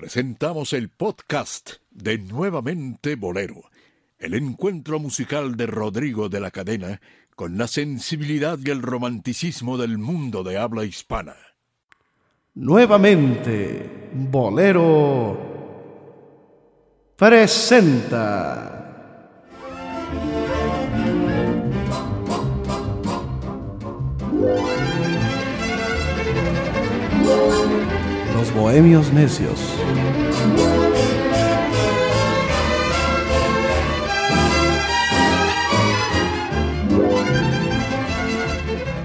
presentamos el podcast de Nuevamente Bolero, el encuentro musical de Rodrigo de la Cadena con la sensibilidad y el romanticismo del mundo de habla hispana. Nuevamente, Bolero presenta. Bohemios Necios.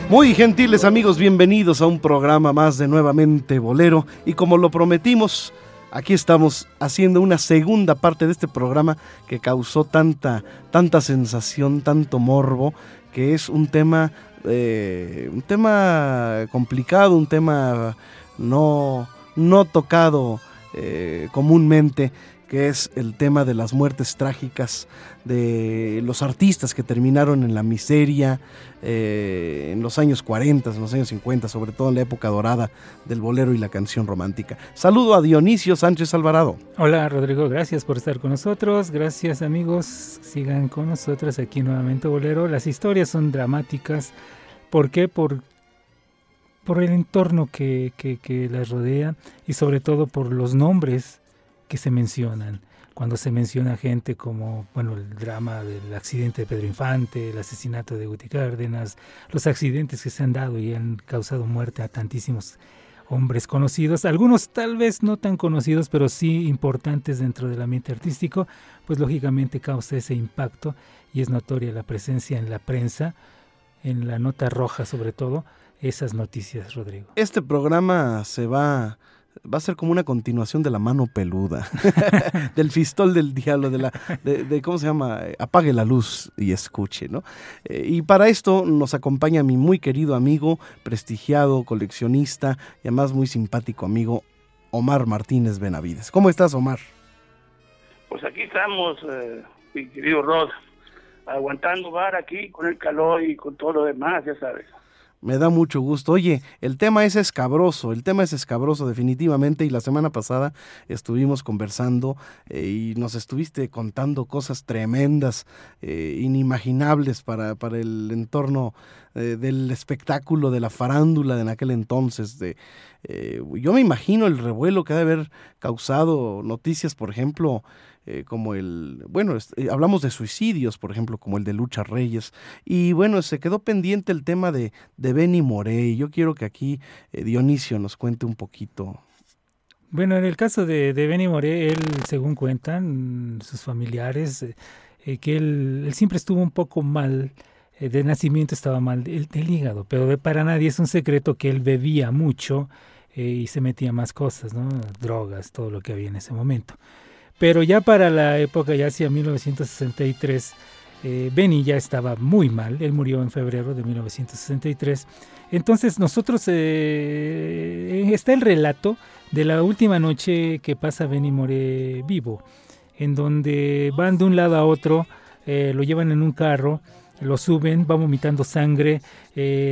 Muy gentiles amigos, bienvenidos a un programa más de Nuevamente Bolero y como lo prometimos, aquí estamos haciendo una segunda parte de este programa que causó tanta, tanta sensación, tanto morbo, que es un tema, eh, un tema complicado, un tema no, no tocado eh, comúnmente, que es el tema de las muertes trágicas de los artistas que terminaron en la miseria eh, en los años 40, en los años 50, sobre todo en la época dorada del bolero y la canción romántica. Saludo a Dionisio Sánchez Alvarado. Hola Rodrigo, gracias por estar con nosotros, gracias amigos, sigan con nosotros aquí nuevamente Bolero. Las historias son dramáticas, ¿por qué? Por por el entorno que, que, las rodea y sobre todo por los nombres que se mencionan. Cuando se menciona gente como, bueno, el drama del accidente de Pedro Infante, el asesinato de Guti Cárdenas, los accidentes que se han dado y han causado muerte a tantísimos hombres conocidos, algunos tal vez no tan conocidos, pero sí importantes dentro del ambiente artístico, pues lógicamente causa ese impacto y es notoria la presencia en la prensa, en la nota roja sobre todo, esas noticias, Rodrigo. Este programa se va va a ser como una continuación de la mano peluda, del fistol del diablo, de la, de, ¿cómo se llama? Apague la luz y escuche, ¿no? Eh, y para esto nos acompaña mi muy querido amigo, prestigiado, coleccionista y además muy simpático amigo, Omar Martínez Benavides. ¿Cómo estás, Omar? Pues aquí estamos, eh, mi querido Rod, aguantando bar aquí con el calor y con todo lo demás, ya sabes. Me da mucho gusto. Oye, el tema es escabroso, el tema es escabroso definitivamente y la semana pasada estuvimos conversando eh, y nos estuviste contando cosas tremendas, eh, inimaginables para, para, el entorno eh, del espectáculo, de la farándula de en aquel entonces. De, yo me imagino el revuelo que ha de haber causado noticias, por ejemplo, eh, como el, bueno, eh, hablamos de suicidios, por ejemplo, como el de Lucha Reyes, y bueno, se quedó pendiente el tema de, de Benny Morey. Yo quiero que aquí eh, Dionisio nos cuente un poquito. Bueno, en el caso de, de Benny Morey, él, según cuentan sus familiares, que él, siempre estuvo un poco mal, de nacimiento estaba mal del, hígado, pero para nadie es un secreto que él bebía mucho y se metía más cosas, ¿no? Drogas, todo lo que había en ese momento. Pero ya para la época, ya hacia 1963, eh, Benny ya estaba muy mal. Él murió en febrero de 1963. Entonces nosotros, eh, está el relato de la última noche que pasa Benny More vivo, en donde van de un lado a otro, eh, lo llevan en un carro, lo suben, va vomitando sangre,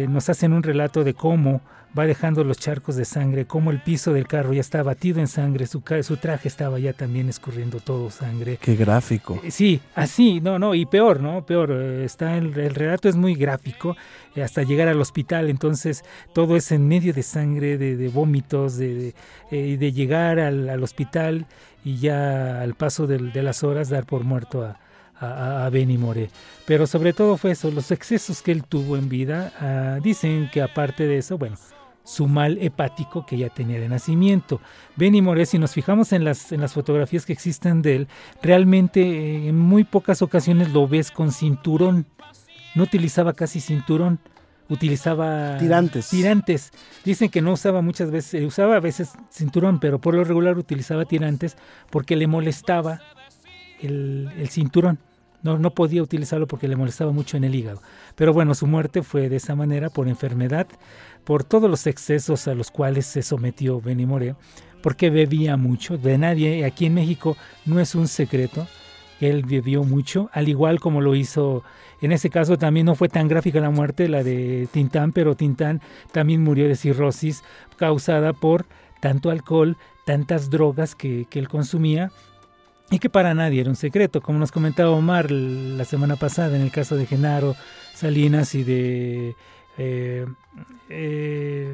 nos hacen un relato de cómo va dejando los charcos de sangre, como el piso del carro ya está batido en sangre, su, su traje estaba ya también escurriendo todo sangre. Qué gráfico. Eh, sí, así, no, no, y peor, ¿no? Peor, eh, está el, el relato es muy gráfico eh, hasta llegar al hospital, entonces todo es en medio de sangre, de, vómitos, de, de, llegar al, hospital y ya al paso de, las horas dar por muerto a, a, Benny More. Pero sobre todo fue eso, los excesos que él tuvo en vida. Ah, dicen que aparte de eso, bueno, su mal hepático que ya tenía de nacimiento. Benny Moré, si nos fijamos en las, en las fotografías que existen de él, realmente eh, en muy pocas ocasiones lo ves con cinturón. No utilizaba casi cinturón, utilizaba tirantes. Tirantes. Dicen que no usaba muchas veces, eh, usaba a veces cinturón, pero por lo regular utilizaba tirantes porque le molestaba el, el cinturón. No, no podía utilizarlo porque le molestaba mucho en el hígado. Pero bueno, su muerte fue de esa manera, por enfermedad por todos los excesos a los cuales se sometió Benny Moré, porque bebía mucho. De nadie, aquí en México no es un secreto que él bebió mucho, al igual como lo hizo, en ese caso también no fue tan gráfica la muerte, la de Tintán, pero Tintán también murió de cirrosis causada por tanto alcohol, tantas drogas que, él consumía y que para nadie era un secreto, como nos comentaba Omar la semana pasada en el caso de Genaro Salinas y de... Eh, eh,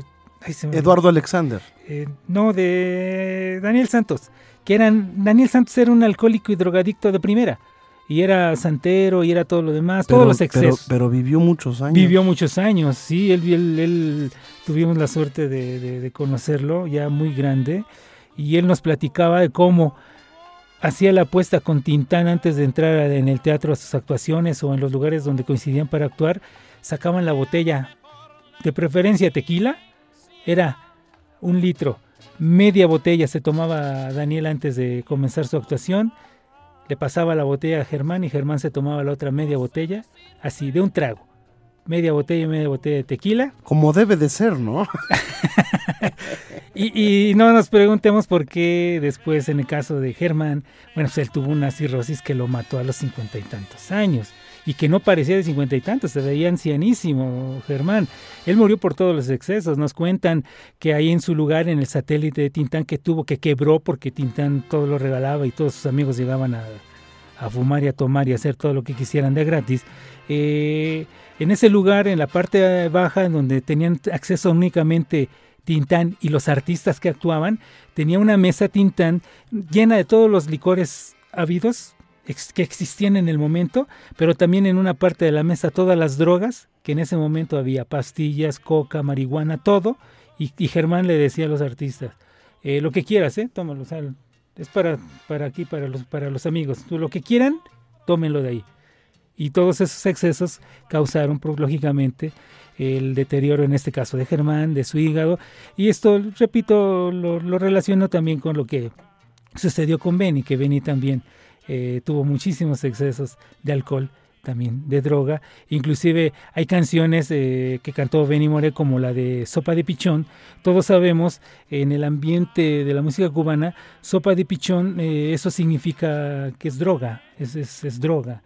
Eduardo Alexander. Eh, no, de Daniel Santos, que eran... Daniel Santos era un alcohólico y drogadicto de primera y era santero y era todo lo demás, todos los excesos. Pero, vivió muchos años. Vivió muchos años, sí, él, él, tuvimos la suerte de, conocerlo ya muy grande y él nos platicaba de cómo hacía la apuesta con Tintán antes de entrar en el teatro a sus actuaciones o en los lugares donde coincidían para actuar, sacaban la botella, de preferencia tequila, era un litro, media botella se tomaba Daniel antes de comenzar su actuación. Le pasaba la botella a Germán y Germán se tomaba la otra media botella, así, de un trago. Media botella y media botella de tequila. Como debe de ser, ¿no? y, no nos preguntemos por qué después, en el caso de Germán, bueno, pues él tuvo una cirrosis que lo mató a los cincuenta y tantos años y que no parecía de cincuenta y tantos, se veía ancianísimo, Germán. Él murió por todos los excesos. Nos cuentan que ahí en su lugar, en el satélite de Tintán, que tuvo, que quebró porque Tintán todo lo regalaba y todos sus amigos llegaban a, fumar y a tomar y a hacer todo lo que quisieran de gratis. Eh, en ese lugar, en la parte baja, en donde tenían acceso únicamente Tintán y los artistas que actuaban, tenía una mesa Tintán llena de todos los licores habidos que existían en el momento, pero también en una parte de la mesa todas las drogas, que en ese momento había pastillas, coca, marihuana, todo, y, Germán le decía a los artistas, eh, lo que quieras, ¿eh? Tómalo, es para, para aquí, para los, para los amigos, lo que quieran, tómenlo de ahí. Y todos esos excesos causaron, pues, lógicamente, el deterioro en este caso de Germán, de su hígado, y esto, repito, lo, lo relaciono también con lo que sucedió con Benny, que Benny también eh, tuvo muchísimos excesos de alcohol también de droga. Inclusive hay canciones eh, que cantó Benny More como la de Sopa de Pichón. Todos sabemos en el ambiente de la música cubana, Sopa de Pichón, eh, eso significa que es droga, es, es, droga.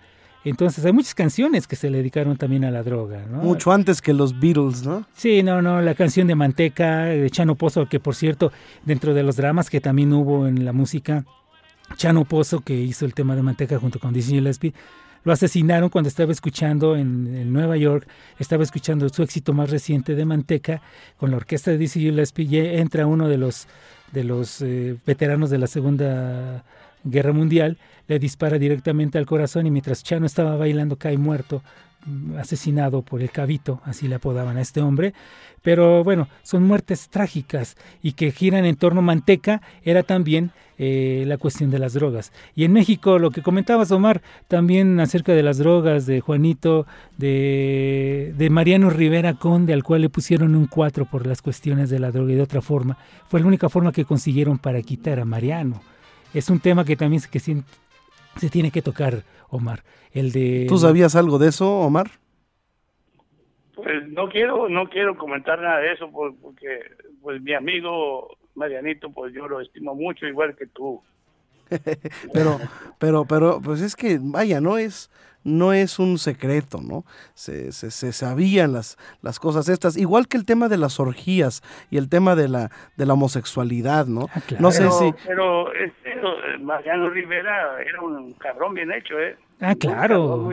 Entonces hay muchas canciones que se le dedicaron también a la droga. Mucho antes que los Beatles, ¿no? Sí, no, no, la canción de Manteca, de Chano Pozo, que por cierto, dentro de los dramas que también hubo en la música, Chano Pozo, que hizo el tema de Manteca junto con Disney Gillespie, lo asesinaron cuando estaba escuchando en, Nueva York, estaba escuchando su éxito más reciente de Manteca con la orquesta de Dizzy Gillespie y entra uno de los, de los eh, veteranos de la Segunda Guerra Mundial, le dispara directamente al corazón y mientras Chano estaba bailando cae muerto mm, asesinado por el cabito, así le apodaban a este hombre. Pero bueno, son muertes trágicas y que giran en torno a Manteca, era también eh, la cuestión de las drogas. Y en México, lo que comentabas, Omar, también acerca de las drogas, de Juanito, de, de Mariano Rivera Conde, al cual le pusieron un 4 por las cuestiones de la droga y de otra forma, fue la única forma que consiguieron para quitar a Mariano. Es un tema que también que se, se tiene que tocar, Omar. El de, ¿Tú sabías algo de eso, Omar? Pues no quiero, no quiero comentar nada de eso porque pues mi amigo Marianito, pues yo lo estimo mucho, igual que tú. pero, pero, pero, pues es que, vaya, no es, no es un secreto, ¿no? Se, se, se, sabían las, las cosas estas, igual que el tema de las orgías y el tema de la, de la homosexualidad, ¿no? Ah, no sé si... Pero este, Mariano Rivera era un cabrón bien hecho, ¿eh? Ah, claro.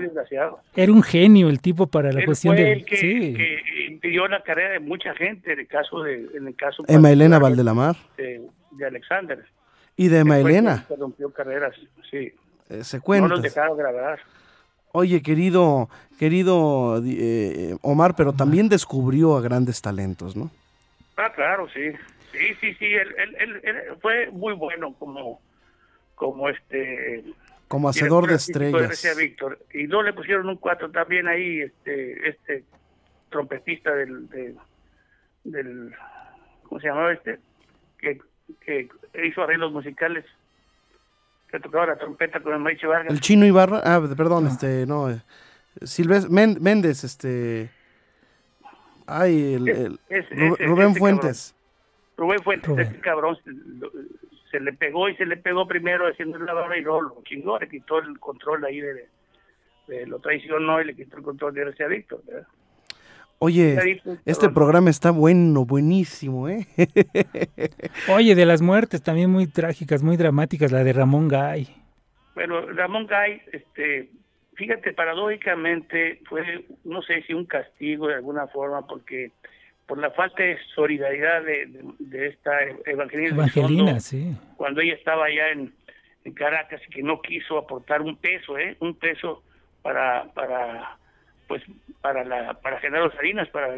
Era un genio el tipo para la cuestión de... El que, sí. que impidió la carrera de mucha gente, en el caso de... En el caso Emma Elena Valdelamar. De, de Alexander. Y de Emma Elena. rompió carreras, sí. Eh, se cuenta. No los dejaron grabar. Oye, querido, querido eh, Omar, pero también descubrió a grandes talentos, ¿no? Ah, claro, sí. Sí, sí, sí. Él, él, él fue muy bueno como, como este como hacedor de estrellas. Víctor. Y no le pusieron un cuatro también ahí, este, este trompetista del, del, ¿cómo se llamaba este? Que, que hizo arreglos musicales, que tocaba la trompeta con el Maiche Vargas. El chino Ibarra, ah, perdón, este, no, eh, Silves, Méndez, este, ay, el, Rubén Fuentes. Rubén Fuentes, este cabrón, se le pegó y se le pegó primero haciendo la barra y luego lo chingó, le quitó el control ahí de, lo traicionó y le quitó el control de ese adicto. Oye, este programa está bueno, buenísimo, ¿eh? Oye, de las muertes también muy trágicas, muy dramáticas, la de Ramón Gay. Bueno, Ramón Gay, este, fíjate, paradójicamente fue, no sé si un castigo de alguna forma, porque por la falta de solidaridad de, esta Evangelina, Evangelina sí. cuando ella estaba allá en, en Caracas y que no quiso aportar un peso, ¿eh? Un peso para para pues para la para generar harinas para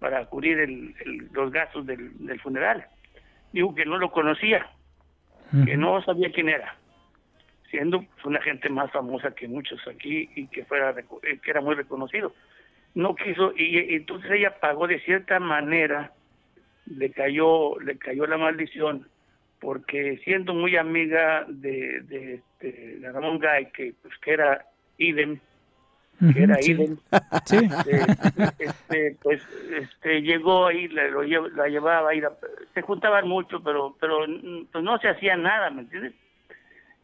para cubrir el, los gastos del, funeral. Dijo que no lo conocía que no sabía quién era siendo una gente más famosa que muchos aquí y que fuera eh, que era muy reconocido. No quiso y, entonces ella pagó de cierta manera le cayó le cayó la maldición porque siendo muy amiga de, de, este, Ramón Gay que pues que era idem que era sí. Este, este, pues este, llegó ahí, la, lo, la llevaba ahí, se juntaban mucho, pero pero pues no se hacía nada, ¿me entiendes?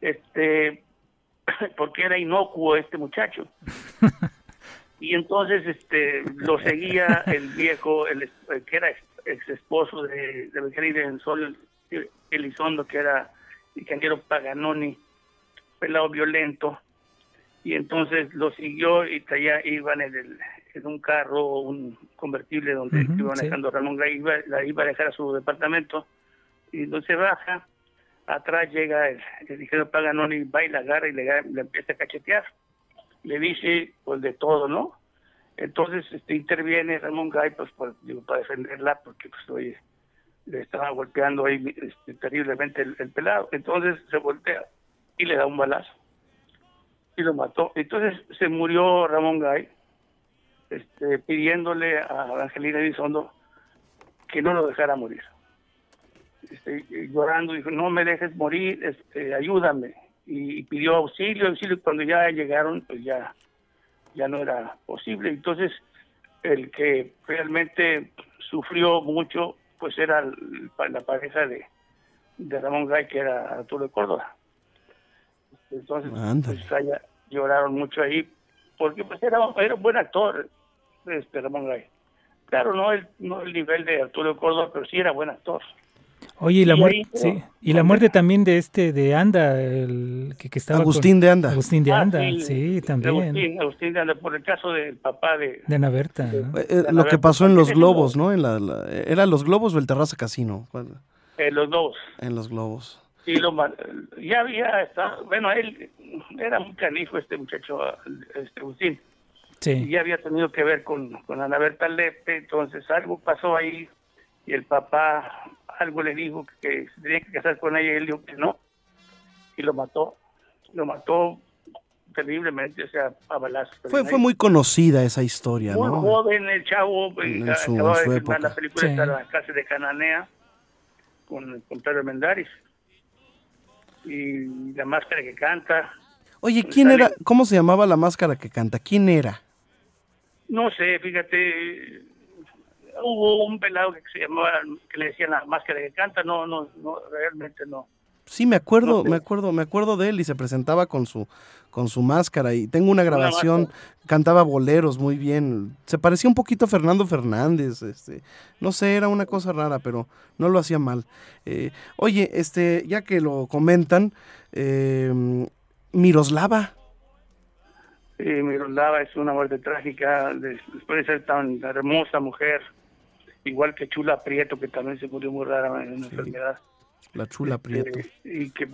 Este, porque era inocuo este muchacho. y entonces este lo seguía el viejo, el, que era ex esposo de, de en Sol Elizondo, que era ingeniero Paganoni, pelado violento, y entonces lo siguió y allá iban en, el, en un carro, un convertible donde iba manejando Ramón Gay, iba, la iba a dejar a su departamento y entonces baja, atrás llega el, ingeniero Paganoni, va y la agarra y le, empieza a cachetear. Le dice pues de todo, ¿no? Entonces este interviene Ramón Gay pues por, digo, para defenderla porque pues le estaba golpeando ahí este, terriblemente el, el pelado. Entonces se voltea y le da un balazo y lo mató. Entonces se murió Ramón Gay, este, pidiéndole a Angelina Elizondo que no lo dejara morir. Este, llorando, dijo, no me dejes morir, este, ayúdame. Y, pidió auxilio, auxilio, cuando ya llegaron, pues ya, ya no era posible. Entonces, el que realmente sufrió mucho, pues era la pareja de, de Ramón Gay, que era Arturo de Córdoba. Entonces, pues allá, lloraron mucho ahí, porque pues era, era un buen actor, este Ramón Gay. Claro, no el, no el nivel de Arturo Córdoba, pero sí era buen actor. Oye, y la, muerte, sí. y la muerte también de este, de Anda, el que, que estaba Agustín de Anda. Agustín de ah, Anda, sí, también. Agustín, de Anda, por el caso del papá de... De Ana Berta. Eh, eh, lo que pasó en Los Globos, ¿no? En la, ¿Era Los Globos o el Terraza Casino? En Los Globos. En Los Globos. Y lo, ya había estado, bueno, él era muy canijo este muchacho, este Agustín. Sí. Y ya había tenido que ver con, con Ana Berta Lepe, entonces algo pasó ahí y el papá algo le dijo que se tenía que casar con ella y él dijo que no y lo mató, lo mató terriblemente, o sea, a balazos. Fue, fue muy conocida esa historia, muy ¿no? joven el chavo, en eh, su, acababa de filmar la película de la clase de Cananea con, con Pedro Mendaris y la máscara que canta. Oye, ¿quién era? ¿Cómo se llamaba la máscara que canta? ¿Quién era? No sé, fíjate, hubo un pelado que se llamaba, que le decían la máscara que canta, no, no, no, realmente no. Sí, me acuerdo, me acuerdo, me acuerdo de él y se presentaba con su con su máscara y tengo una grabación, cantaba boleros muy bien. Se parecía un poquito a Fernando Fernández, este, no sé, era una cosa rara, pero no lo hacía mal. Eh, oye, este, ya que lo comentan, eh, Miroslava. Sí, Miroslava es una muerte trágica después de ser tan hermosa mujer, igual que Chula Prieto, que también se murió muy rara en una enfermedad. La Chula este, Prieto. y que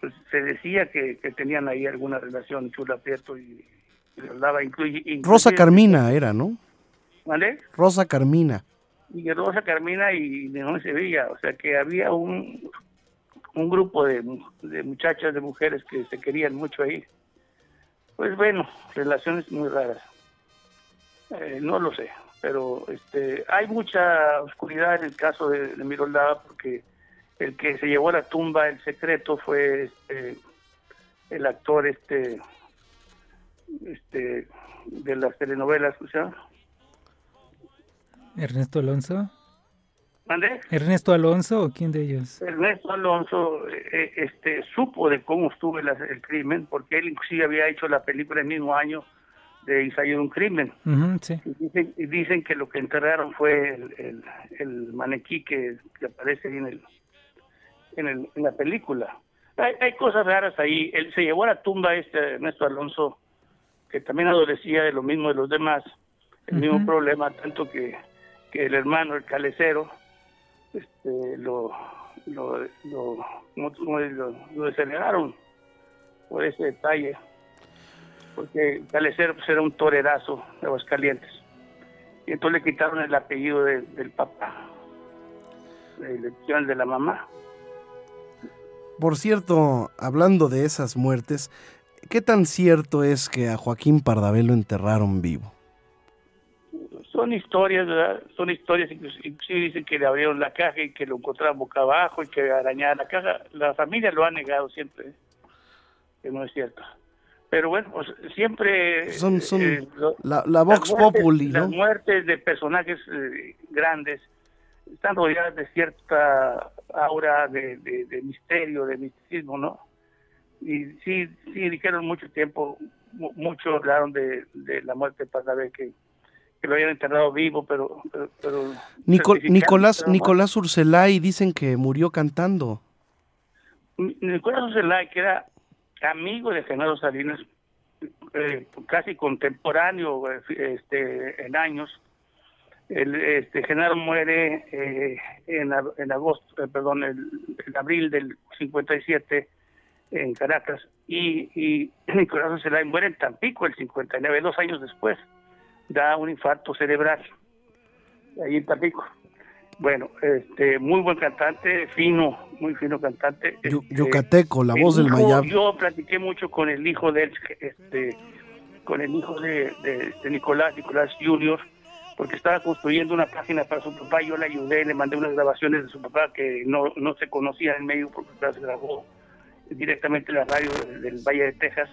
pues, se decía que, tenían ahí alguna relación Chula Prieto y. Incluye, Rosa Carmina era, ¿no? ¿Vale? Rosa Carmina. Y Rosa Carmina y de no Sevilla, o sea que había un, un grupo de, de muchachas, de mujeres que se querían mucho ahí. Pues bueno, relaciones muy raras. Eh, no lo sé, pero este, hay mucha oscuridad en el caso de, de porque el que se llevó a la tumba el secreto fue este, el actor este este de las telenovelas, ¿o Ernesto Alonso. ¿Mande? Ernesto Alonso o quién de ellos? Ernesto Alonso eh, este supo de cómo estuvo el, el, crimen porque él inclusive había hecho la película el mismo año de ensayo de un crimen. Sí. Y dicen, y dicen que lo que enterraron fue el, el, el maniquí que, que aparece ahí en, el, en, el, en la película. Hay, hay cosas raras ahí. Él se llevó a la tumba este Ernesto Alonso, que también adolecía de lo mismo de los demás, el mismo problema, tanto que, que el hermano, el calecero, este, lo, lo, lo, lo, por ese detalle porque Calecero pues, era un torerazo de Aguascalientes. Y entonces le quitaron el apellido de- del papá, la elección de la mamá. Por cierto, hablando de esas muertes, ¿qué tan cierto es que a Joaquín Pardavé lo enterraron vivo? Son historias, ¿verdad? Son historias, inclusive dicen que le abrieron la caja y que lo encontraron boca abajo y que arañaban la caja. La familia lo ha negado siempre, ¿eh? que no es cierto. Pero bueno, pues siempre... Son, son eh, lo- la, la Vox las muertes- Populi, Las ¿no? muertes de personajes eh, grandes están rodeadas de cierta aura de, de- de misterio, de misticismo, ¿no? Y sí, sí dijeron mucho tiempo, mu- mucho hablaron de, de la muerte de Pardavé, que, que lo habían enterrado vivo, pero... pero, pero Nico- certificaron Nicolás, Nicolás Urselay dicen que murió cantando. Nicolás Ocelay, que era amigo de Genaro Salinas, eh, casi contemporáneo eh, este, en años, el, este, Genaro muere eh, en, en agosto, eh, perdón, el, en abril del 57 en Caracas y, y Nicolás Ocelay muere en Tampico el 59, dos años después, da un infarto cerebral ahí en Tampico. Bueno, este, muy buen cantante, fino, muy fino cantante. Yu- este, Yucateco, la voz del Mayab. Yo platiqué mucho con el hijo de él, este, con el hijo de, de- de Nicolás, Nicolás Junior, porque estaba construyendo una página para su papá. Yo le ayudé, le mandé unas grabaciones de su papá que no, no se conocía en medio porque las grabó directamente en la radio del, Valle de Texas.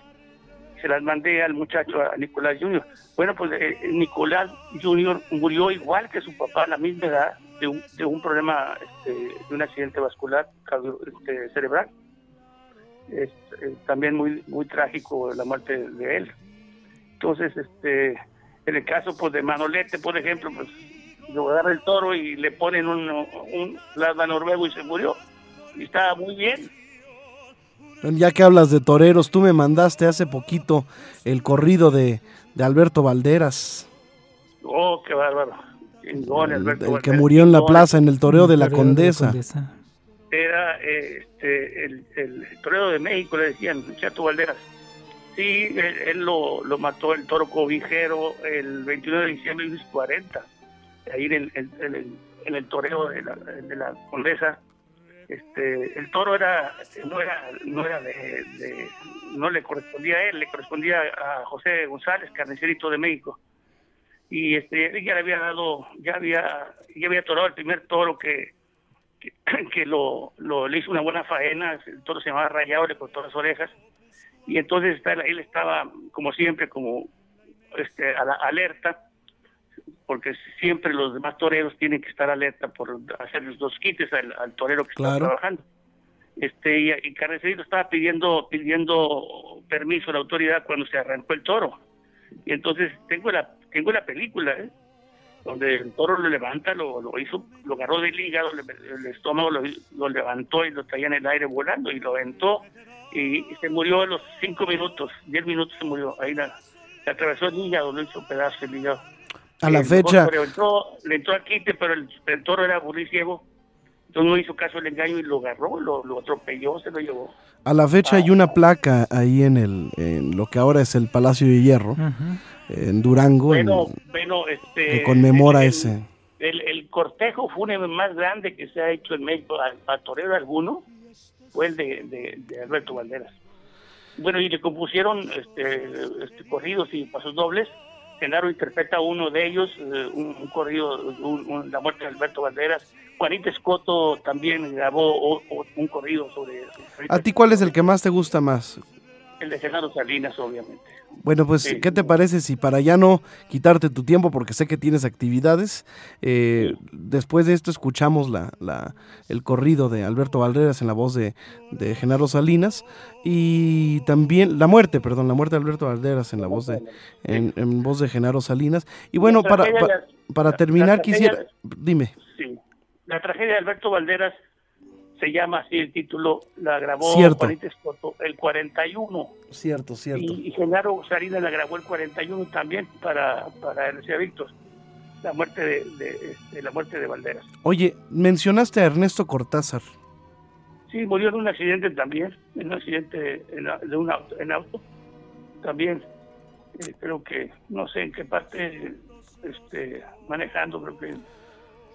Se las mandé al muchacho, a Nicolás Junior. Bueno, pues eh, Nicolás Junior murió igual que su papá a la misma edad de un, de un problema, este, de un accidente vascular este, cerebral eh, también muy muy trágico la muerte de él. Entonces, este, en el caso pues de Manolete, por ejemplo, pues lo agarra el toro y le ponen un, un plasma noruego y se murió. Y estaba muy bien. Ya que hablas de toreros, tú me mandaste hace poquito el corrido de, de Alberto Valderas, Oh, qué bárbaro. Chingón, el, Alberto el que murió en la plaza en el toreo de la Toreo Condesa. Era eh, este, el, el torero de México, le decían, Chato Valderas. Sí, él, él lo, lo mató el toro cobijero el 29 de diciembre de 1940, ahí en el, en, el, en el toreo de la, de la Condesa. Este, el toro era no era no era de, no le correspondía a él, le correspondía a José González, carnicerito de México. Y este ya le había dado, ya había ya había torado el primer toro que que, que lo, lo le hizo una buena faena, el toro se llamaba Rayado, le cortó las orejas y entonces él estaba como siempre como este a la- alerta porque siempre los demás toreros tienen que estar alerta por hacer los dos quites al, al torero que Claro. está trabajando. Este, y, y estaba pidiendo pidiendo permiso a la autoridad cuando se arrancó el toro. Y entonces tengo la tengo la película, ¿eh? donde el toro lo levanta, lo, lo hizo, lo agarró del hígado, le- el estómago lo, lo levantó y lo traía en el aire volando y lo aventó y, se murió a los cinco minutos, diez minutos se murió, ahí la, le atravesó el hígado, lo hizo pedazo el hígado. A la El fecha, Le entró, le entró a quite, pero el, el toro era burro y ciego, entonces no hizo caso del engaño y lo agarró, lo, lo atropelló, se lo llevó. a la fecha hay una placa ahí en el en lo que ahora es el Palacio de Hierro, en Durango, en- Bueno, bueno, este... que conmemora el- ese. El, el cortejo fúnebre más grande que se ha hecho en México a, a torero alguno fue el de, Alberto Valderas. Bueno, y le compusieron este, este, corridos y pasos dobles. Genaro interpreta uno de ellos, eh, un, corrido, un- la muerte de Alberto Valderas. Juanita Escoto también grabó un corrido sobre... ¿A ti cuál es el que más te gusta más? El de Genaro Salinas, obviamente. Bueno, pues, ¿qué te parece si para ya no quitarte tu tiempo, porque sé que tienes actividades, eh, después de esto escuchamos la, la, el corrido de Alberto Valderas en la voz de, de, Genaro Salinas y también la muerte, perdón, la muerte de Alberto Valderas en la voz de, en, en voz de Genaro Salinas. Y bueno, para, para, para terminar quisiera, dime. Sí, la tragedia de Alberto Valderas se llama así el título, la grabó cierto. el 41. Cierto, cierto. Y, y Genaro Salinas la grabó el 41 también para, para el Víctor, la muerte de, de, de, este, la muerte de Valderas. Oye, mencionaste a Ernesto Cortázar. Sí, murió en un accidente también, en un accidente en, de un auto, en auto también. Eh, creo que, no sé en qué parte, este, manejando, creo que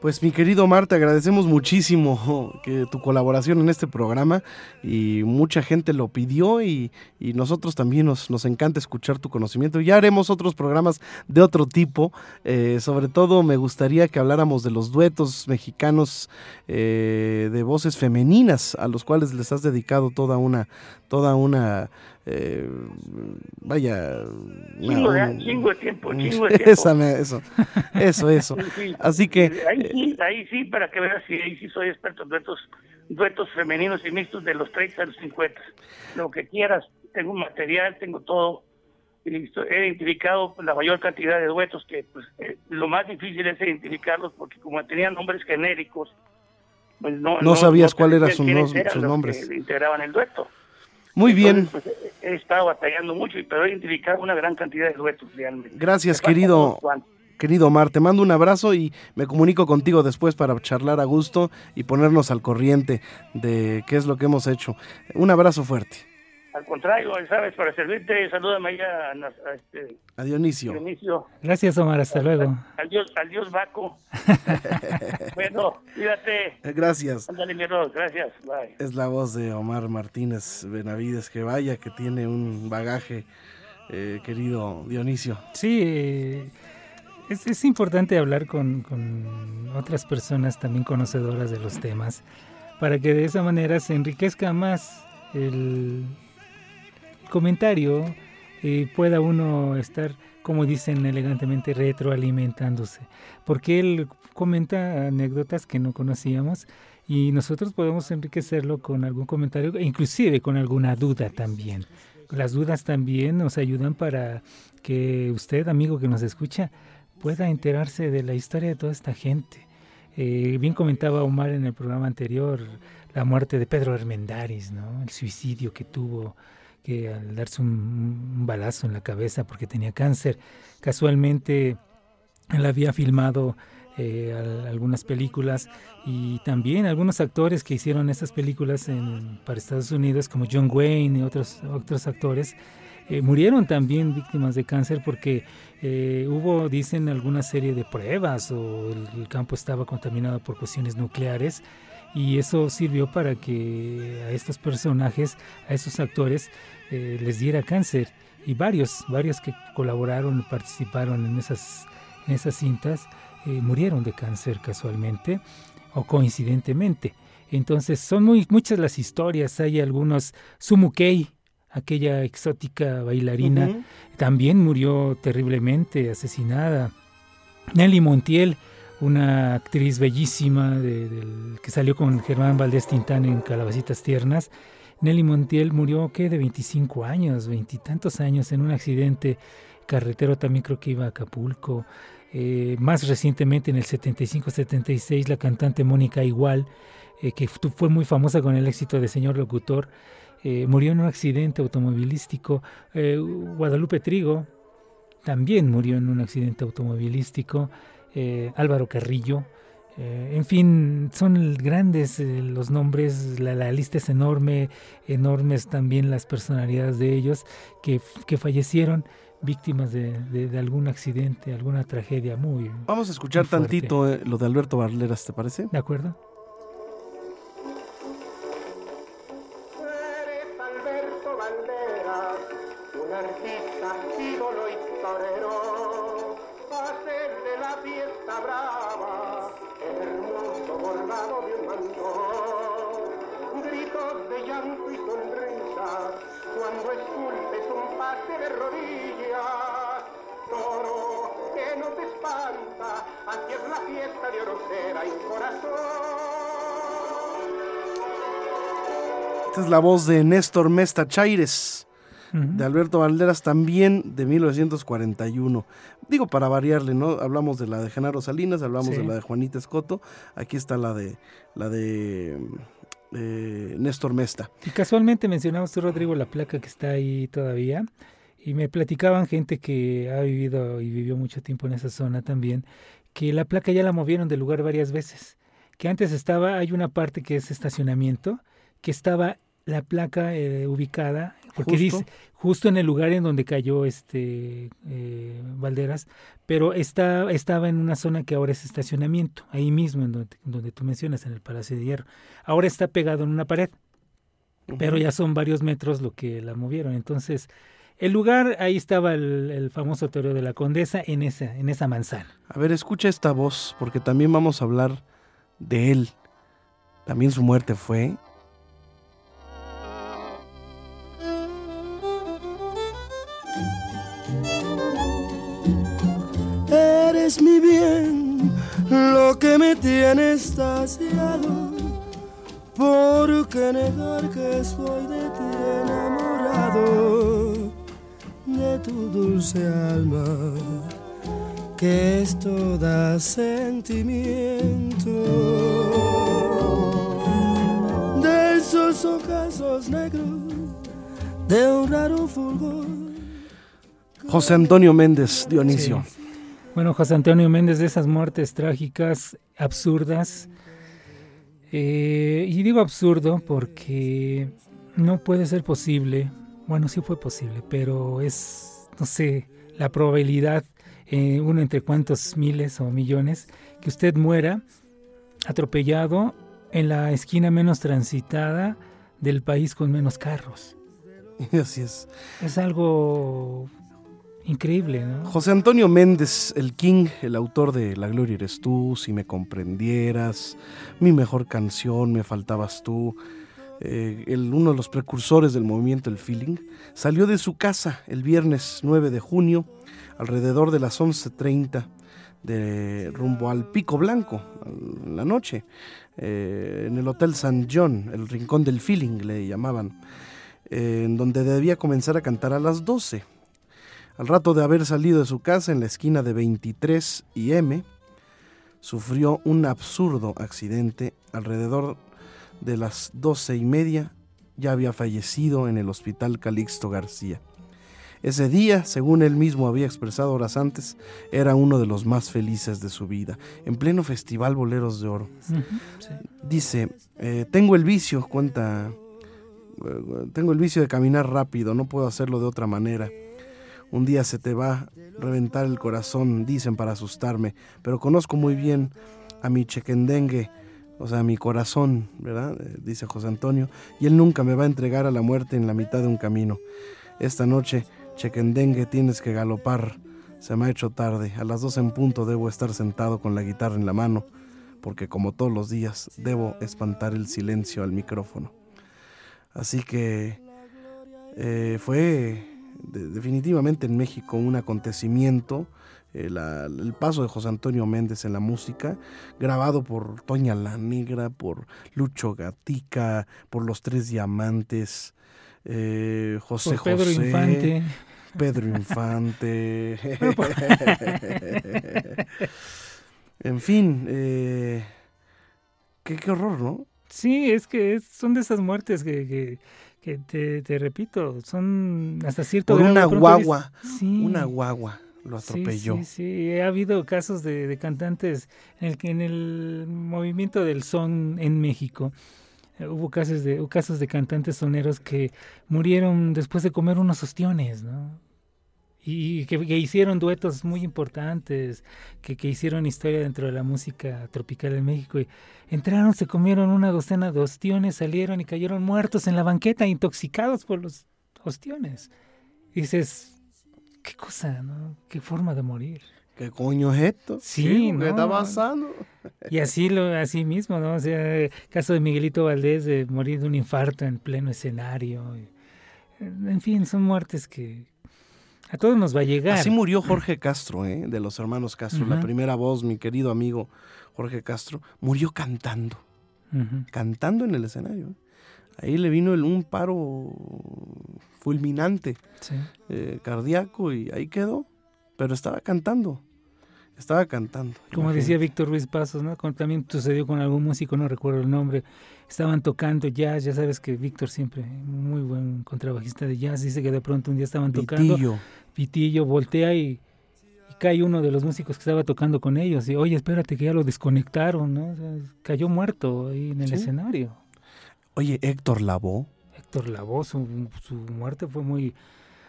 pues mi querido Omar, te agradecemos muchísimo que tu colaboración en este programa y mucha gente lo pidió y, y nosotros también nos, nos, encanta escuchar tu conocimiento. Ya haremos otros programas de otro tipo, eh, sobre todo me gustaría que habláramos de los duetos mexicanos eh, de voces femeninas a los cuales les has dedicado toda una, toda una eh, vaya chingo, de, chingo de tiempo chingo de tiempo. Esa, eso eso eso. Sí, así que ahí sí, ahí sí para que veas si ahí sí soy experto en duetos duetos femeninos y mixtos de los 30 a los 50 lo que quieras tengo material tengo todo he identificado la mayor cantidad de duetos que pues eh, lo más difícil es identificarlos porque como tenían nombres genéricos pues no, no, no sabías no cuáles eran sus, sus nombres. integraban el dueto muy bien. Pues, he estado batallando mucho, pero he identificado una gran cantidad de duetos realmente. Gracias, querido. Querido Omar, te mando un abrazo y me comunico contigo después para charlar a gusto y ponernos al corriente de qué es lo que hemos hecho. Un abrazo fuerte. Al contrario, sabes, para servirte, salúdame allá a, a, este, a Dionisio. Dionisio. Gracias, Omar, hasta luego. Al dios, al dios Baco. bueno, cuídate. Gracias. Ándale, mi error. gracias. Bye. Es la voz de Omar Martínez Benavides, que vaya, que tiene un bagaje, eh, querido Dionisio. Sí, eh, es, es, importante hablar con, con otras personas también conocedoras de los temas, para que de esa manera se enriquezca más el comentario y pueda uno estar, como dicen elegantemente, retroalimentándose. Porque él comenta anécdotas que no conocíamos y nosotros podemos enriquecerlo con algún comentario, inclusive con alguna duda también. Las dudas también nos ayudan para que usted, amigo que nos escucha, pueda enterarse de la historia de toda esta gente. Eh, bien comentaba Omar en el programa anterior la muerte de Pedro Hermendáriz, ¿no? el suicidio que tuvo al darse un, un, balazo en la cabeza porque tenía cáncer, casualmente él había filmado eh, algunas películas y también algunos actores que hicieron estas películas en, para Estados Unidos, como John Wayne y otros, otros actores, eh, murieron también víctimas de cáncer porque eh, hubo, dicen, alguna serie de pruebas o el, el campo estaba contaminado por cuestiones nucleares y eso sirvió para que a estos personajes, a estos actores, eh, les diera cáncer y varios, varios que colaboraron, participaron en esas, en esas cintas, eh, murieron de cáncer casualmente o coincidentemente. Entonces son muy, muchas las historias, hay algunos, Sumukei, aquella exótica bailarina, uh -huh. también murió terriblemente asesinada. Nelly Montiel, una actriz bellísima de, de, que salió con Germán Valdés Tintán en Calabacitas Tiernas. Nelly Montiel murió, ¿qué? De 25 años, veintitantos años en un accidente carretero, también creo que iba a Acapulco. Eh, más recientemente, en el 75-76, la cantante Mónica Igual, eh, que fue muy famosa con el éxito de Señor Locutor, eh, murió en un accidente automovilístico. Guadalupe Trigo también murió en un accidente automovilístico Álvaro Carrillo, eh, en fin, son grandes eh, los nombres, la, la, lista es enorme, enormes también las personalidades de ellos que, que fallecieron víctimas de, de, de, algún accidente, alguna tragedia muy... Vamos a escuchar tantito eh, lo de Alberto Barleras, ¿te parece? De acuerdo. Es la fiesta de Orocera y corazón. Esta es la voz de Néstor Mesta Chaires, de Alberto Valderas, también de 1941. Digo, para variarle, ¿no? Hablamos de la de Genaro Salinas, hablamos Sí. de la de Juanita Escoto, aquí está la de la de eh, Néstor Mesta. Y casualmente mencionabas tú, Rodrigo, la placa que está ahí todavía. Y me platicaban gente que ha vivido y vivió mucho tiempo en esa zona también, que la placa ya la movieron de lugar varias veces. Que antes estaba, hay una parte que es estacionamiento, que estaba la placa eh, ubicada, porque Justo. dice justo en el lugar en donde cayó este eh, Valderas, pero está, estaba en una zona que ahora es estacionamiento, ahí mismo en donde, donde tú mencionas, en el Palacio de Hierro. Ahora está pegado en una pared pero ya son varios metros lo que la movieron. Entonces, el lugar, ahí estaba el, el famoso toreo de la condesa en esa, en esa manzana. A ver, escucha esta voz, porque también vamos a hablar de él. También su muerte fue. Eres mi bien, lo que me tiene estasiado. ¿Por qué negar que soy de ti enamorado? De tu dulce alma, que es toda sentimiento. De esos ojazos negros, de un raro fulgor. José Antonio Méndez Dionisio. Bueno, José Antonio Méndez, de esas muertes trágicas, absurdas. eh, y digo absurdo porque no puede ser posible. Bueno, sí fue posible, pero es, no sé, la probabilidad, eh, uno entre cuantos miles o millones, que usted muera atropellado en la esquina menos transitada del país con menos carros. Así es. Es algo increíble, ¿no? José Antonio Méndez, el King, el autor de La Gloria eres tú, Si me comprendieras, Mi mejor canción, Me faltabas tú, eh, el, uno de los precursores del movimiento El Feeling, salió de su casa el viernes 9 de junio, alrededor de las 11.30, de rumbo al Pico Blanco, en la noche, eh, en el Hotel San John, el Rincón del Feeling le llamaban, eh, en donde debía comenzar a cantar a las 12. Al rato de haber salido de su casa en la esquina de 23 y M, sufrió un absurdo accidente alrededor de las doce y media. Ya había fallecido en el hospital Calixto García. Ese día, según él mismo había expresado horas antes, era uno de los más felices de su vida, en pleno festival Boleros de Oro. Sí. Dice, eh, tengo el vicio, cuenta, eh, tengo el vicio de caminar rápido, no puedo hacerlo de otra manera. Un día se te va a reventar el corazón, dicen para asustarme, pero conozco muy bien a mi chequendengue, o sea, mi corazón, ¿verdad? Eh, dice José Antonio, y él nunca me va a entregar a la muerte en la mitad de un camino. Esta noche, chequendengue, tienes que galopar. Se me ha hecho tarde, a las dos en punto debo estar sentado con la guitarra en la mano, porque como todos los días debo espantar el silencio al micrófono. Así que eh, fue de- definitivamente en México un acontecimiento, eh, la- el paso de José Antonio Méndez en la música, grabado por Toña la Negra, por Lucho Gatica, por Los Tres Diamantes, eh, José Por Pedro José, Infante. Pedro Infante. en fin, eh, qué, qué horror, ¿no? Sí, es que es- son de esas muertes que, que, que te, te repito, son hasta cierto Por grado, una dices, guagua, sí, una guagua lo atropelló. Sí, sí, ha habido casos de, de cantantes en el que en el movimiento del son en México eh, hubo casos de hubo casos de cantantes soneros que murieron después de comer unos ostiones, ¿no? Y que, que hicieron duetos muy importantes, que, que hicieron historia dentro de la música tropical en México. Y entraron, se comieron una docena de ostiones, salieron y cayeron muertos en la banqueta, intoxicados por los ostiones. Y dices, qué cosa, ¿no? Qué forma de morir. ¿Qué coño es esto? Sí, ¿Qué no. está pasando? Y así lo, así mismo, ¿no? O sea, el caso de Miguelito Valdés de morir de un infarto en pleno escenario. y En fin, son muertes que a todos nos va a llegar. Así murió Jorge Castro, ¿eh? de los hermanos Castro, la primera voz, mi querido amigo Jorge Castro, murió cantando, cantando en el escenario. Ahí le vino el- un paro fulminante, Sí. eh, cardíaco, y ahí quedó. Pero estaba cantando, estaba cantando. Como imagínate. decía Víctor Ruiz Pasos, ¿no? También sucedió con algún músico, no recuerdo el nombre. Estaban tocando jazz, ya sabes que Víctor siempre, muy buen contrabajista de jazz, dice que de pronto un día estaban tocando, Vitillo. Pitillo voltea y, y cae uno de los músicos que estaba tocando con ellos y, oye, espérate que ya lo desconectaron, ¿no? O sea, cayó muerto ahí en el Sí. escenario. Oye, Héctor Lavoe. Héctor Lavoe, su, su muerte fue muy,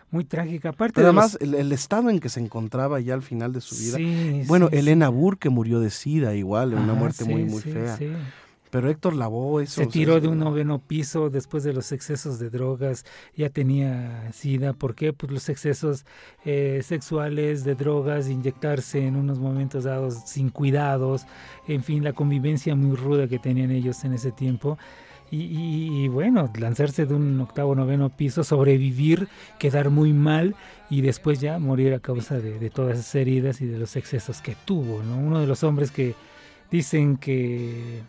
muy trágica. Aparte Pero los- además, el, el estado en que se encontraba ya al final de su vida. Sí, Bueno, sí. Elena Burr, que murió de sida, igual, una muerte muy, muy sí, fea. sí. Pero Héctor Lavoe, eso. Se o sea, tiró de un noveno piso después de los excesos de drogas, ya tenía sida. ¿Por qué? Pues los excesos eh, sexuales, de drogas, inyectarse en unos momentos dados sin cuidados, en fin, la convivencia muy ruda que tenían ellos en ese tiempo. Y, y- y bueno, lanzarse de un octavo, noveno piso, sobrevivir, quedar muy mal y después ya morir a causa de, todas esas heridas y de los excesos que tuvo. ¿no? Uno de los hombres que dicen que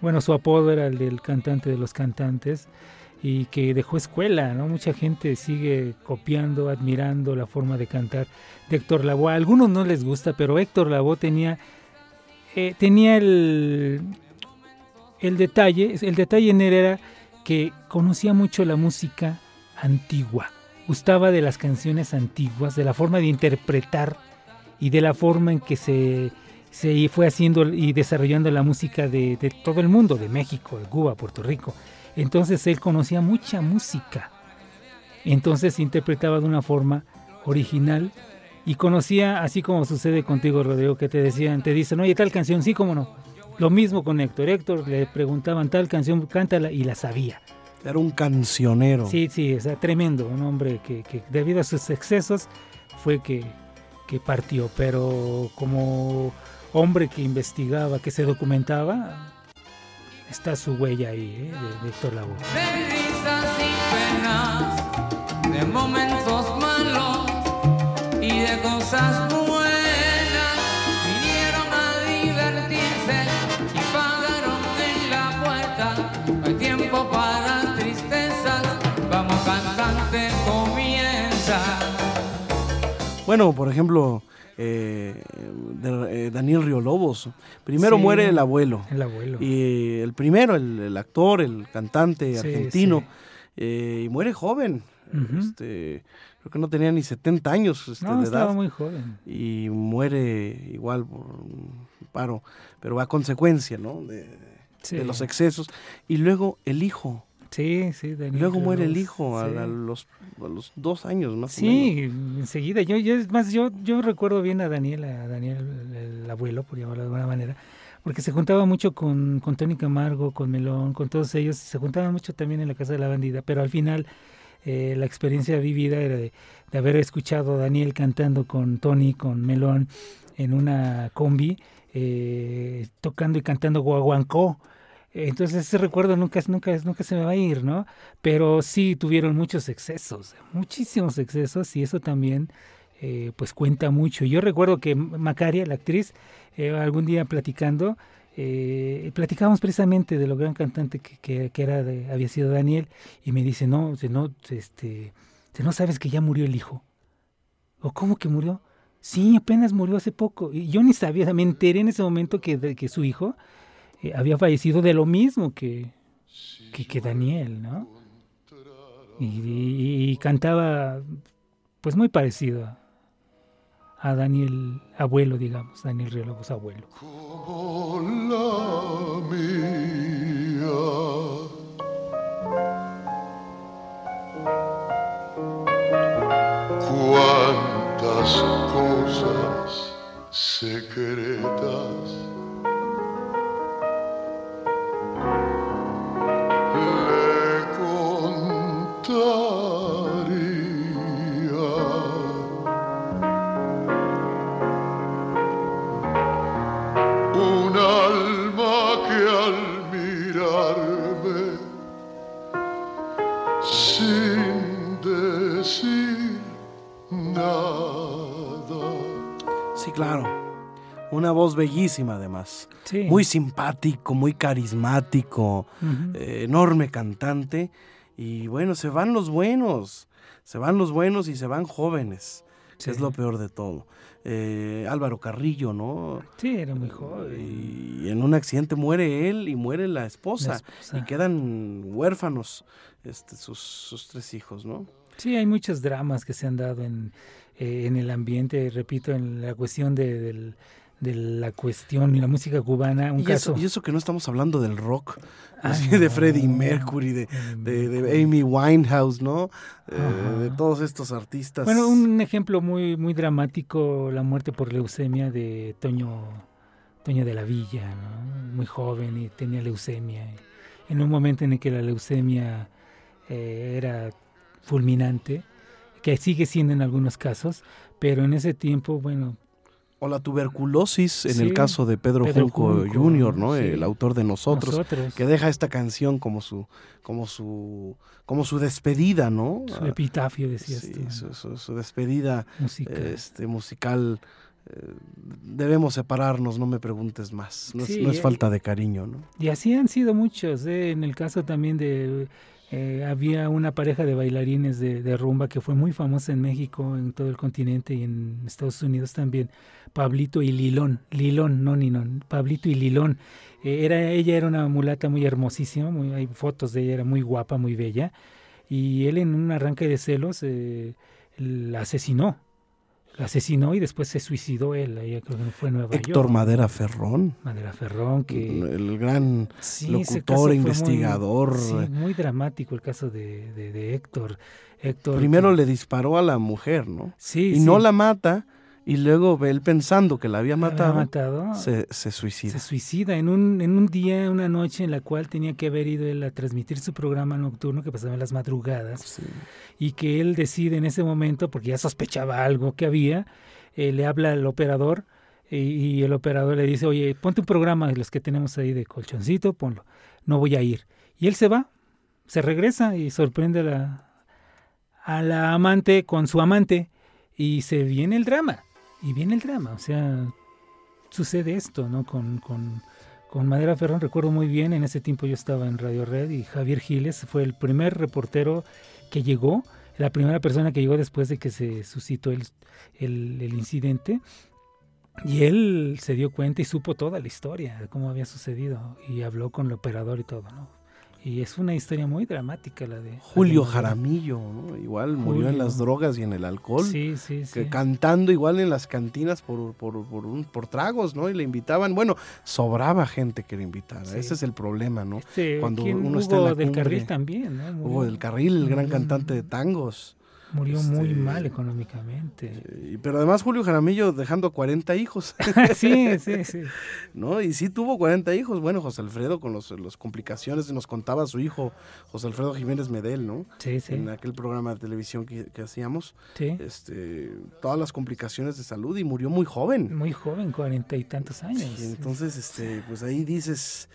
bueno, su apodo era el del cantante de los cantantes y que dejó escuela, ¿no? Mucha gente sigue copiando, admirando la forma de cantar de Héctor Lavoe. A algunos no les gusta, pero Héctor Lavoe tenía, eh, tenía el, el detalle, el detalle en él era que conocía mucho la música antigua, gustaba de las canciones antiguas, de la forma de interpretar y de la forma en que se, se fue haciendo y desarrollando la música de, de todo el mundo, de México, de Cuba, Puerto Rico. Entonces él conocía mucha música. Entonces interpretaba de una forma original y conocía, así como sucede contigo, Rodrigo, que te decían, te dicen, oye, tal canción, sí, cómo no. Lo mismo con Héctor. Héctor le preguntaban tal canción, cántala y la sabía. Era un cancionero. Sí, sí, o sea, tremendo. Un hombre que, que debido a sus excesos fue que, que partió. Pero como hombre que investigaba, que se documentaba, está su huella ahí, ¿eh? de, de Héctor Lavoe. de risas y penas, de momentos malos y de cosas Bueno, por ejemplo, eh, de- eh, Daniel Río Lobos. Primero Sí. muere el abuelo. El abuelo. Y el primero, el, el actor, el cantante Sí, argentino, sí. eh, y muere joven. Este, creo que no tenía ni 70 años este, no, de estaba edad. muy joven. Y muere igual por un paro, pero a consecuencia ¿no? de los excesos. Y luego el hijo. Sí, sí, Daniel luego muere el hijo a, sí. a los, a los dos años más o menos. Sí, enseguida. Yo, yo, es más, yo, yo recuerdo bien a Daniel, a Daniel, el, el abuelo, por llamarlo de alguna manera, porque se juntaba mucho con, con Tony Camargo, con Melón, con todos ellos. Se juntaban mucho también en la casa de la bandida, pero al final eh, la experiencia vivida era de, de haber escuchado a Daniel cantando con Tony, con Melón, en una combi, eh, tocando y cantando guaguancó. Entonces ese recuerdo nunca, nunca, nunca se me va a ir, ¿no? Pero sí tuvieron muchos excesos, muchísimos excesos y eso también eh, pues cuenta mucho. Yo recuerdo que Macaria, la actriz, eh, algún día platicando, eh, platicábamos precisamente de lo gran cantante que, que, era había sido Daniel y me dice, no, si no, este, si no sabes que ya murió el hijo. ¿O cómo que murió? Sí, apenas murió hace poco. Y yo ni sabía, me enteré en ese momento que, de- que su hijo eh, había fallecido de lo mismo que, que, que Daniel, ¿no? Y, y- y cantaba pues muy parecido a, a Daniel abuelo, digamos, Daniel Río Lobos abuelo. como la mía. Cuántas cosas secretas claro. Una voz bellísima además. Sí. Muy simpático, muy carismático, eh, enorme cantante. Y bueno, se van los buenos. Se van los buenos y se van jóvenes. que es lo peor de todo. Eh, Álvaro Carrillo, ¿no? Sí, era muy joven. Y en un accidente muere él y muere la esposa. La esposa. Y quedan huérfanos este, sus, sus tres hijos, ¿no? Sí, hay muchos dramas que se han dado en, eh, en el ambiente, repito, en la cuestión de, del- de la cuestión y la música cubana. Un Y caso. eso, y eso que no estamos hablando del rock, así de no. Freddie Mercury, de, de, de Amy Winehouse, ¿no? Eh, de todos estos artistas. Bueno, un ejemplo muy, muy dramático, la muerte por leucemia de Toño, Toño de la Villa, ¿no? muy joven y tenía leucemia. En un momento en el que la leucemia eh, era fulminante, que sigue siendo en algunos casos, pero en ese tiempo, bueno, O la tuberculosis, en Sí, el caso de Pedro, Pedro Junco, Junco, Jr., ¿no? sí. El autor de Nosotros, nosotros, que deja esta canción como su, como su, como su despedida, ¿no? su epitafio, decías Sí, tú, su, su- su despedida música. este, musical. eh, debemos separarnos, no me preguntes más. No, es- no es falta de cariño, ¿no? Y así han sido muchos. ¿eh? En el caso también de... eh, había una pareja de bailarines de, rumba que fue muy famosa en México, en todo el continente y en Estados Unidos también. Pablito y Lilón. Lilón, no Ninón. Pablito y Lilón. Eh, era, ella era una mulata muy hermosísima. Muy, hay fotos de ella, era muy guapa, muy bella. Y él en un arranque de celos eh, la asesinó. La asesinó y después se suicidó él. Ella creo que fue en Nueva Héctor York. Madera Ferrón, Madera Ferrón, que... el gran Sí, locutor, muy- investigador. sí, muy dramático el caso de, de- de Héctor. Héctor Primero que- le disparó a la mujer, ¿no? sí, y sí, no la mata, y luego él pensando que la había la matado, matado, se, se suicida. se suicida en un, en un día, una noche en la cual tenía que haber ido él a transmitir su programa nocturno que pasaba en las madrugadas Sí. y que él decide en ese momento, porque ya sospechaba algo que había, eh, le habla al operador y, y el operador le dice, oye, ponte un programa de los que tenemos ahí de colchoncito, ponlo, no voy a ir. Y él se va, se regresa y sorprende a la, a la amante con su amante y se viene el drama, y viene el drama, o sea, sucede esto, ¿no? Con, con, con Madera Ferrón recuerdo muy bien, en ese tiempo yo estaba en Radio Red y Javier Giles fue el primer reportero que llegó, la primera persona que llegó después de que se suscitó el, el, el incidente. Y él se dio cuenta y supo toda la historia cómo había sucedido y habló con el operador y todo, ¿no? Y es una historia muy dramática la de Julio. Jaramillo, ¿no? igual murió en las drogas y en el alcohol. Sí, sí, sí. que cantando igual en las cantinas por, por, por, un- por tragos, ¿no? Y le invitaban, bueno, sobraba gente que le invitara, Sí. ese es el problema, ¿no? Este, cuando uno está en Hugo la del cumbre. Carril también, ¿no? Hugo del Carril, el gran Murió- cantante de tangos. Murió muy este, mal económicamente. Pero además Julio Jaramillo dejando 40 hijos, sí, sí, sí. ¿no? Y sí tuvo 40 hijos. Bueno, José Alfredo con los, las complicaciones, nos contaba su hijo, José Alfredo Jiménez Medel, ¿no? Sí, sí. En aquel programa de televisión que, que hacíamos, sí. este, todas las complicaciones de salud y murió muy joven. Muy joven, cuarenta y tantos años. Y entonces, este, pues ahí dices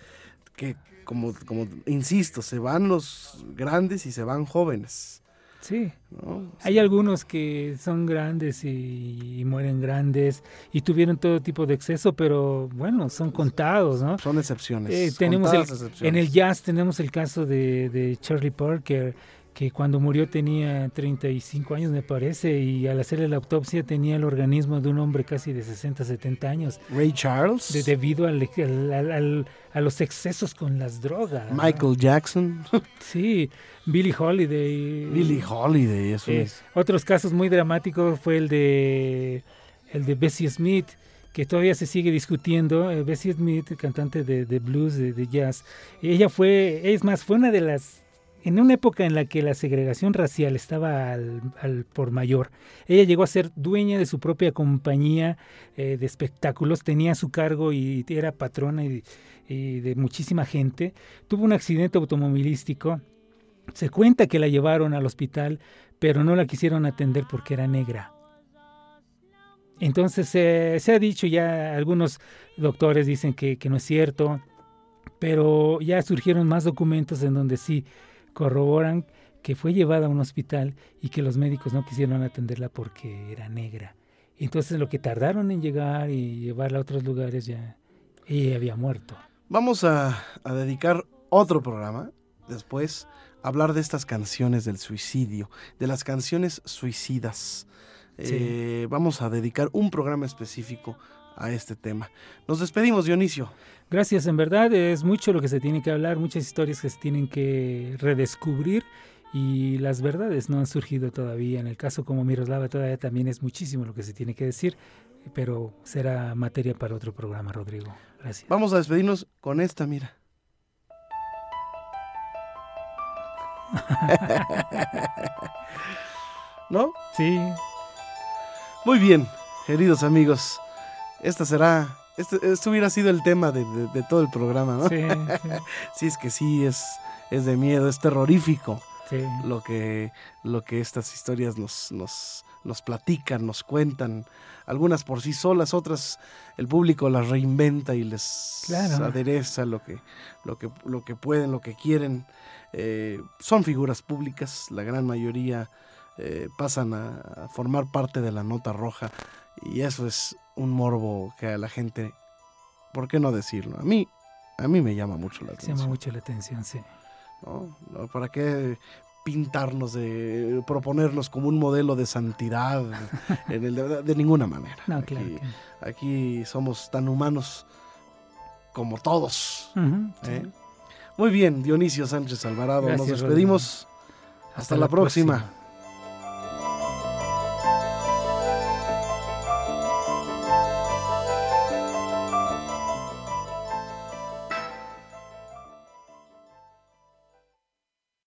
que, como, como insisto, se van los grandes y se van jóvenes. Sí. ¿no? Hay algunos que son grandes y, y mueren grandes y tuvieron todo tipo de exceso, pero bueno, son contados, ¿no? Son excepciones. Eh, tenemos el- contadas en excepciones. el jazz tenemos el caso de, de Charlie Parker, que cuando murió tenía 35 años, me parece, y al hacerle la autopsia tenía el organismo de un hombre casi de 60, 70 años, Ray Charles, de- debido al- al- al- al- a los excesos con las drogas. ¿no? Michael Jackson, Sí, Billie Holiday. Billie Holiday, eso Eh, es. otros casos muy dramáticos fue el de el de Bessie Smith, que todavía se sigue discutiendo. Eh, Bessie Smith, cantante de, de blues, de, de jazz, ella fue, es más, fue una de las en una época en la que la segregación racial estaba al, por mayor, ella llegó a ser dueña de su propia compañía eh, de espectáculos, tenía su cargo y era patrona de muchísima gente. Tuvo un accidente automovilístico. Se cuenta que la llevaron al hospital, pero no la quisieron atender porque era negra. Entonces se ha dicho ya, algunos doctores dicen que no es cierto, pero ya surgieron más documentos en donde sí corroboran que fue llevada a un hospital y que los médicos no quisieron atenderla porque era negra. Entonces lo que tardaron en llegar y llevarla a otros lugares ya ella había muerto. Vamos a, a dedicar otro programa después a hablar de estas canciones del suicidio, de las canciones suicidas. Sí. Eh, vamos a dedicar un programa específico a este tema. Nos despedimos, Dionisio. Gracias, en verdad es mucho lo que se tiene que hablar, muchas historias que se tienen que redescubrir y las verdades no han surgido todavía. En el caso como Miroslava todavía también es muchísimo lo que se tiene que decir, pero será materia para otro programa, Rodrigo. Gracias. Vamos a despedirnos con esta, mira. ¿No? Sí, Muy bien, queridos amigos. Esta será. Este, este hubiera sido el tema de, de- de todo el programa, ¿no? sí, sí, Sí, es que sí, es, es de miedo, es terrorífico sí. lo que, lo que estas historias nos, nos, nos platican, nos cuentan. Algunas por sí solas, otras el público las reinventa y les Claro. adereza lo que, lo, que, lo que pueden, lo que quieren. Eh, son figuras públicas, la gran mayoría eh, pasan a, a formar parte de la nota roja y eso es un morbo que a la gente, ¿por qué no decirlo? A mí, a mí me llama mucho la Se atención. llama mucho la atención, sí. ¿no? ¿Para qué pintarnos de proponernos como un modelo de santidad en el de, de ninguna manera? No, claro. aquí, que- aquí somos tan humanos como todos. ¿eh? Muy bien, Dionisio Sánchez Alvarado, nos despedimos. Hasta, la próxima.